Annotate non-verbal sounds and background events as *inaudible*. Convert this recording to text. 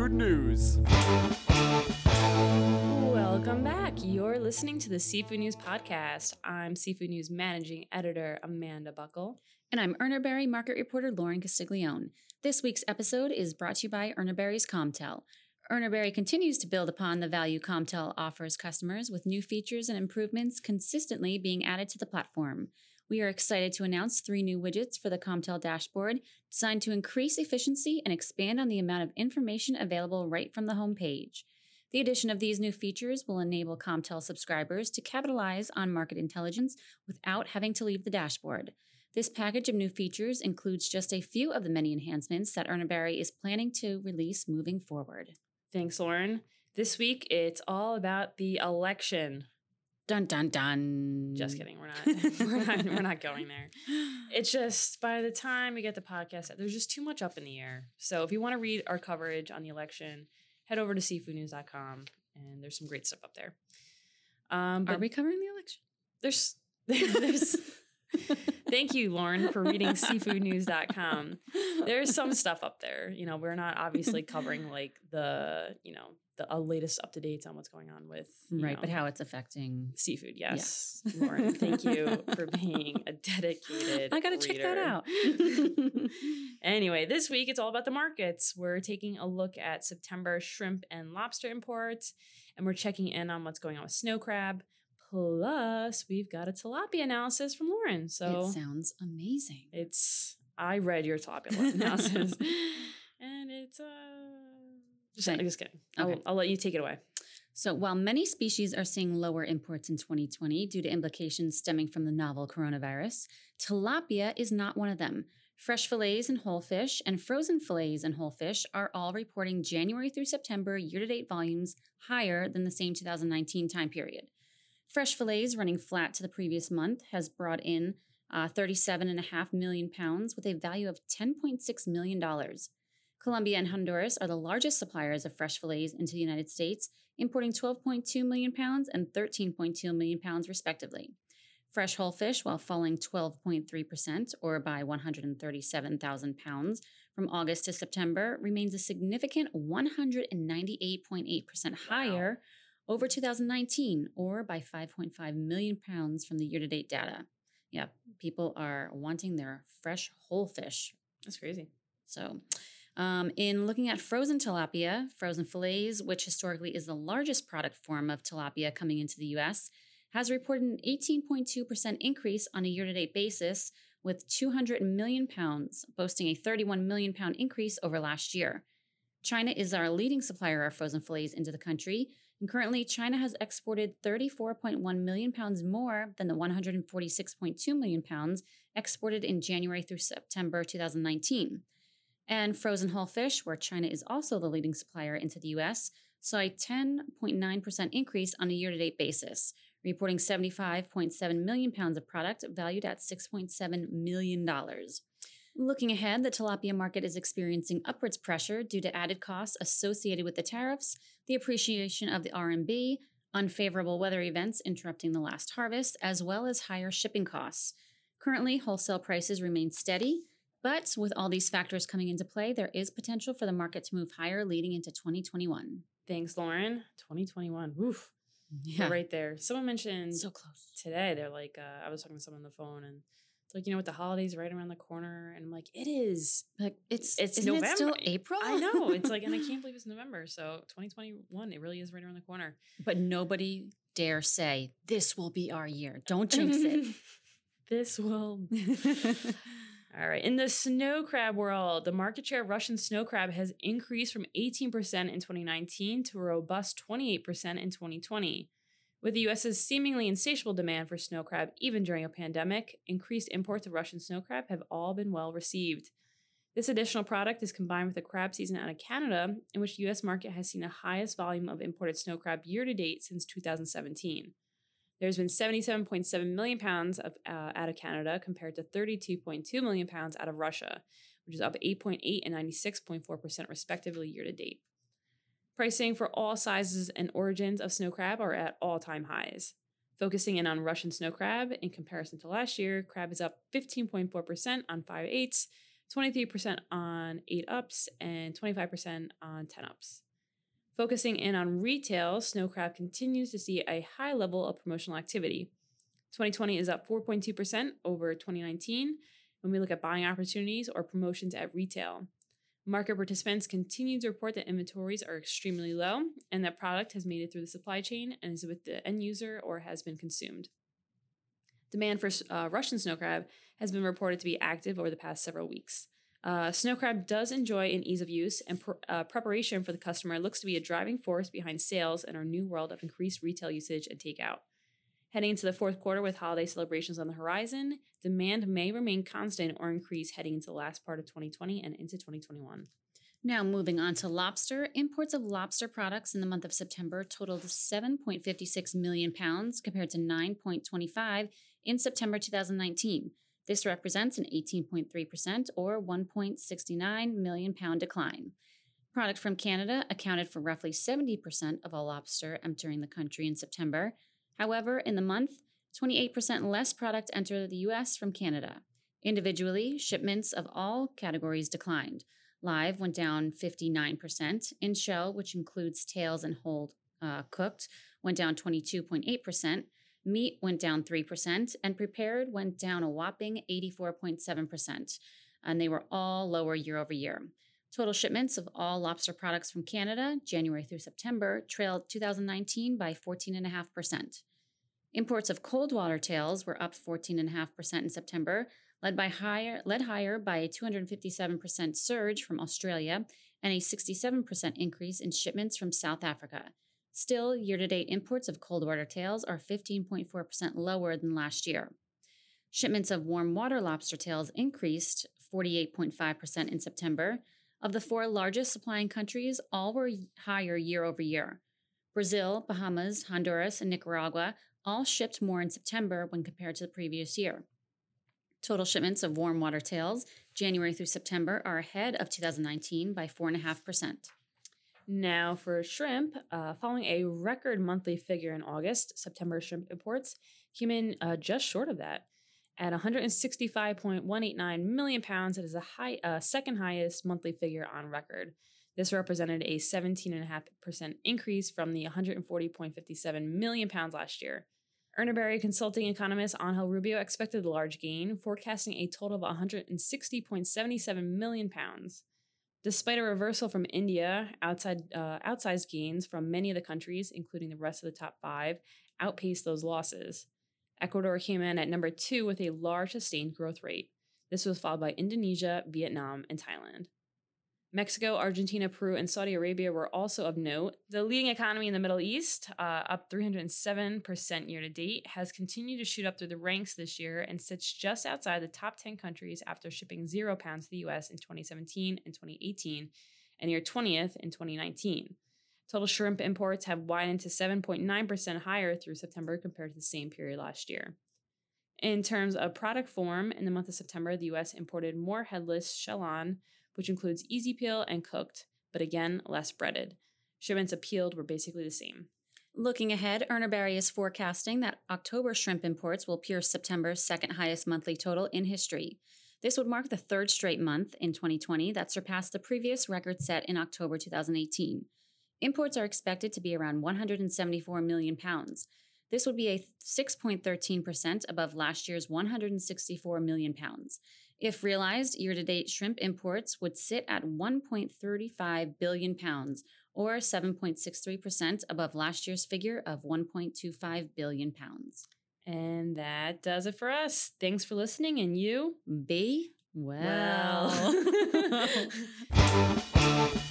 Time seafood news. Welcome back. You're listening to the Seafood News Podcast. I'm Seafood News Managing Editor Amanda Buckle. And I'm Urner Barry market reporter Lauren Castiglione. This week's episode is brought to you by Urner Barry's Comtel. Urner Barry continues to build upon the value Comtel offers customers with new features and improvements consistently being added to the platform. We are excited to announce three new widgets for the Comtel dashboard designed to increase efficiency and expand on the amount of information available right from the homepage. The addition of these new features will enable Comtel subscribers to capitalize on market intelligence without having to leave the dashboard. This package of new features includes just a few of the many enhancements that Urner Barry is planning to release moving forward. Thanks, Lauren. This week, it's all about the election. Dun dun dun. Just kidding. We're not. *laughs* we're not. We're not going there. *gasps* It's just by the time we get the podcast, there's just too much up in the air. So if you want to read our coverage on the election, head over to seafoodnews.com and there's some great stuff up there. Um, Are we covering the election? There's *laughs* there's. *laughs* Thank you, Lauren, for reading seafoodnews.com. There's some stuff up there. You know, we're not obviously covering like the, you know, the uh, latest up to dates on what's going on with right, know, but how it's affecting seafood. Yes, yes. Lauren, thank you *laughs* for being a dedicated. I got to check that out. *laughs* anyway, this week it's all about the markets. We're taking a look at September shrimp and lobster imports, and we're checking in on what's going on with snow crab. Plus, we've got a tilapia analysis from Lauren. So it sounds amazing. It's I read your tilapia analysis, *laughs* and it's uh just, just kidding. Okay. I'll, I'll let you take it away. So, while many species are seeing lower imports in 2020 due to implications stemming from the novel coronavirus, tilapia is not one of them. Fresh fillets and whole fish and frozen fillets and whole fish are all reporting January through September year to date volumes higher than the same 2019 time period. Fresh fillets running flat to the previous month has brought in uh, 37.5 million pounds with a value of $10.6 million. Colombia and Honduras are the largest suppliers of fresh fillets into the United States, importing 12.2 million pounds and 13.2 million pounds, respectively. Fresh whole fish, while falling 12.3%, or by 137,000 pounds, from August to September, remains a significant 198.8% higher. Over 2019, or by 5.5 million pounds from the year to date data. Yeah, people are wanting their fresh whole fish. That's crazy. So, um, in looking at frozen tilapia, frozen fillets, which historically is the largest product form of tilapia coming into the US, has reported an 18.2% increase on a year to date basis, with 200 million pounds, boasting a 31 million pound increase over last year. China is our leading supplier of frozen fillets into the country, and currently, China has exported 34.1 million pounds more than the 146.2 million pounds exported in January through September 2019. And frozen whole fish, where China is also the leading supplier into the US, saw a 10.9% increase on a year to date basis, reporting 75.7 million pounds of product valued at $6.7 million. Looking ahead, the tilapia market is experiencing upwards pressure due to added costs associated with the tariffs, the appreciation of the RMB, unfavorable weather events interrupting the last harvest, as well as higher shipping costs. Currently, wholesale prices remain steady, but with all these factors coming into play, there is potential for the market to move higher leading into 2021. Thanks, Lauren. 2021. Oof. Yeah. We're right there. Someone mentioned so close today. They're like, uh, I was talking to someone on the phone and like you know with the holidays right around the corner and I'm like it is like it's it's isn't November it still April? I know. It's like and I can't *laughs* believe it's November so 2021 it really is right around the corner. But nobody dare say this will be our year. Don't jinx it. *laughs* This will *laughs* all right in the snow crab world the market share of Russian snow crab has increased from 18% in 2019 to a robust 28% in 2020 with the US's seemingly insatiable demand for snow crab even during a pandemic, increased imports of Russian snow crab have all been well received. This additional product is combined with the crab season out of Canada, in which the US market has seen the highest volume of imported snow crab year to date since 2017. There's been 77.7 million pounds of, uh, out of Canada compared to 32.2 million pounds out of Russia, which is up 8.8 and 96.4% respectively year to date. Pricing for all sizes and origins of snow crab are at all time highs. Focusing in on Russian snow crab, in comparison to last year, crab is up 15.4% on 5 eighths, 23% on 8 ups, and 25% on 10 ups. Focusing in on retail, Snow Crab continues to see a high level of promotional activity. 2020 is up 4.2% over 2019 when we look at buying opportunities or promotions at retail. Market participants continue to report that inventories are extremely low and that product has made it through the supply chain and is with the end user or has been consumed. Demand for uh, Russian snow crab has been reported to be active over the past several weeks. Uh, snow crab does enjoy an ease of use, and pr- uh, preparation for the customer looks to be a driving force behind sales in our new world of increased retail usage and takeout. Heading into the fourth quarter with holiday celebrations on the horizon, demand may remain constant or increase heading into the last part of 2020 and into 2021. Now, moving on to lobster, imports of lobster products in the month of September totaled 7.56 million pounds compared to 9.25 in September 2019. This represents an 18.3% or 1.69 million pound decline. Product from Canada accounted for roughly 70% of all lobster entering the country in September. However, in the month, 28% less product entered the US from Canada. Individually, shipments of all categories declined. Live went down 59%. In shell, which includes tails and whole uh, cooked, went down 22.8%. Meat went down 3%, and prepared went down a whopping 84.7%. And they were all lower year over year. Total shipments of all lobster products from Canada, January through September, trailed 2019 by 14.5%. Imports of cold water tails were up 14.5% in September, led by higher led higher by a 257% surge from Australia and a 67% increase in shipments from South Africa. Still, year-to-date imports of cold water tails are 15.4% lower than last year. Shipments of warm water lobster tails increased 48.5% in September. Of the four largest supplying countries, all were higher year over year. Brazil, Bahamas, Honduras, and Nicaragua all shipped more in September when compared to the previous year. Total shipments of warm water tails January through September are ahead of 2019 by 4.5%. Now, for shrimp, uh, following a record monthly figure in August, September shrimp imports came in uh, just short of that. At 165.189 million pounds, it is a high, uh, second highest monthly figure on record. This represented a 17.5% increase from the 140.57 million pounds last year. Urner Barry consulting economist Angel Rubio expected a large gain, forecasting a total of 160.77 million pounds. Despite a reversal from India, outside uh, outsized gains from many of the countries, including the rest of the top five, outpaced those losses. Ecuador came in at number two with a large sustained growth rate. This was followed by Indonesia, Vietnam, and Thailand. Mexico, Argentina, Peru, and Saudi Arabia were also of note. The leading economy in the Middle East, uh, up 307% year to date, has continued to shoot up through the ranks this year and sits just outside the top 10 countries after shipping zero pounds to the US in 2017 and 2018, and near 20th in 2019. Total shrimp imports have widened to 7.9% higher through September compared to the same period last year. In terms of product form, in the month of September, the US imported more headless shell-on which includes easy peel and cooked, but again, less breaded. Shipments of peeled were basically the same. Looking ahead, Barry is forecasting that October shrimp imports will pierce September's second highest monthly total in history. This would mark the third straight month in 2020 that surpassed the previous record set in October 2018. Imports are expected to be around 174 million pounds. This would be a 6.13% above last year's 164 million pounds. If realized, year to date shrimp imports would sit at 1.35 billion pounds, or 7.63% above last year's figure of 1.25 billion pounds. And that does it for us. Thanks for listening, and you be well. well. *laughs* *laughs*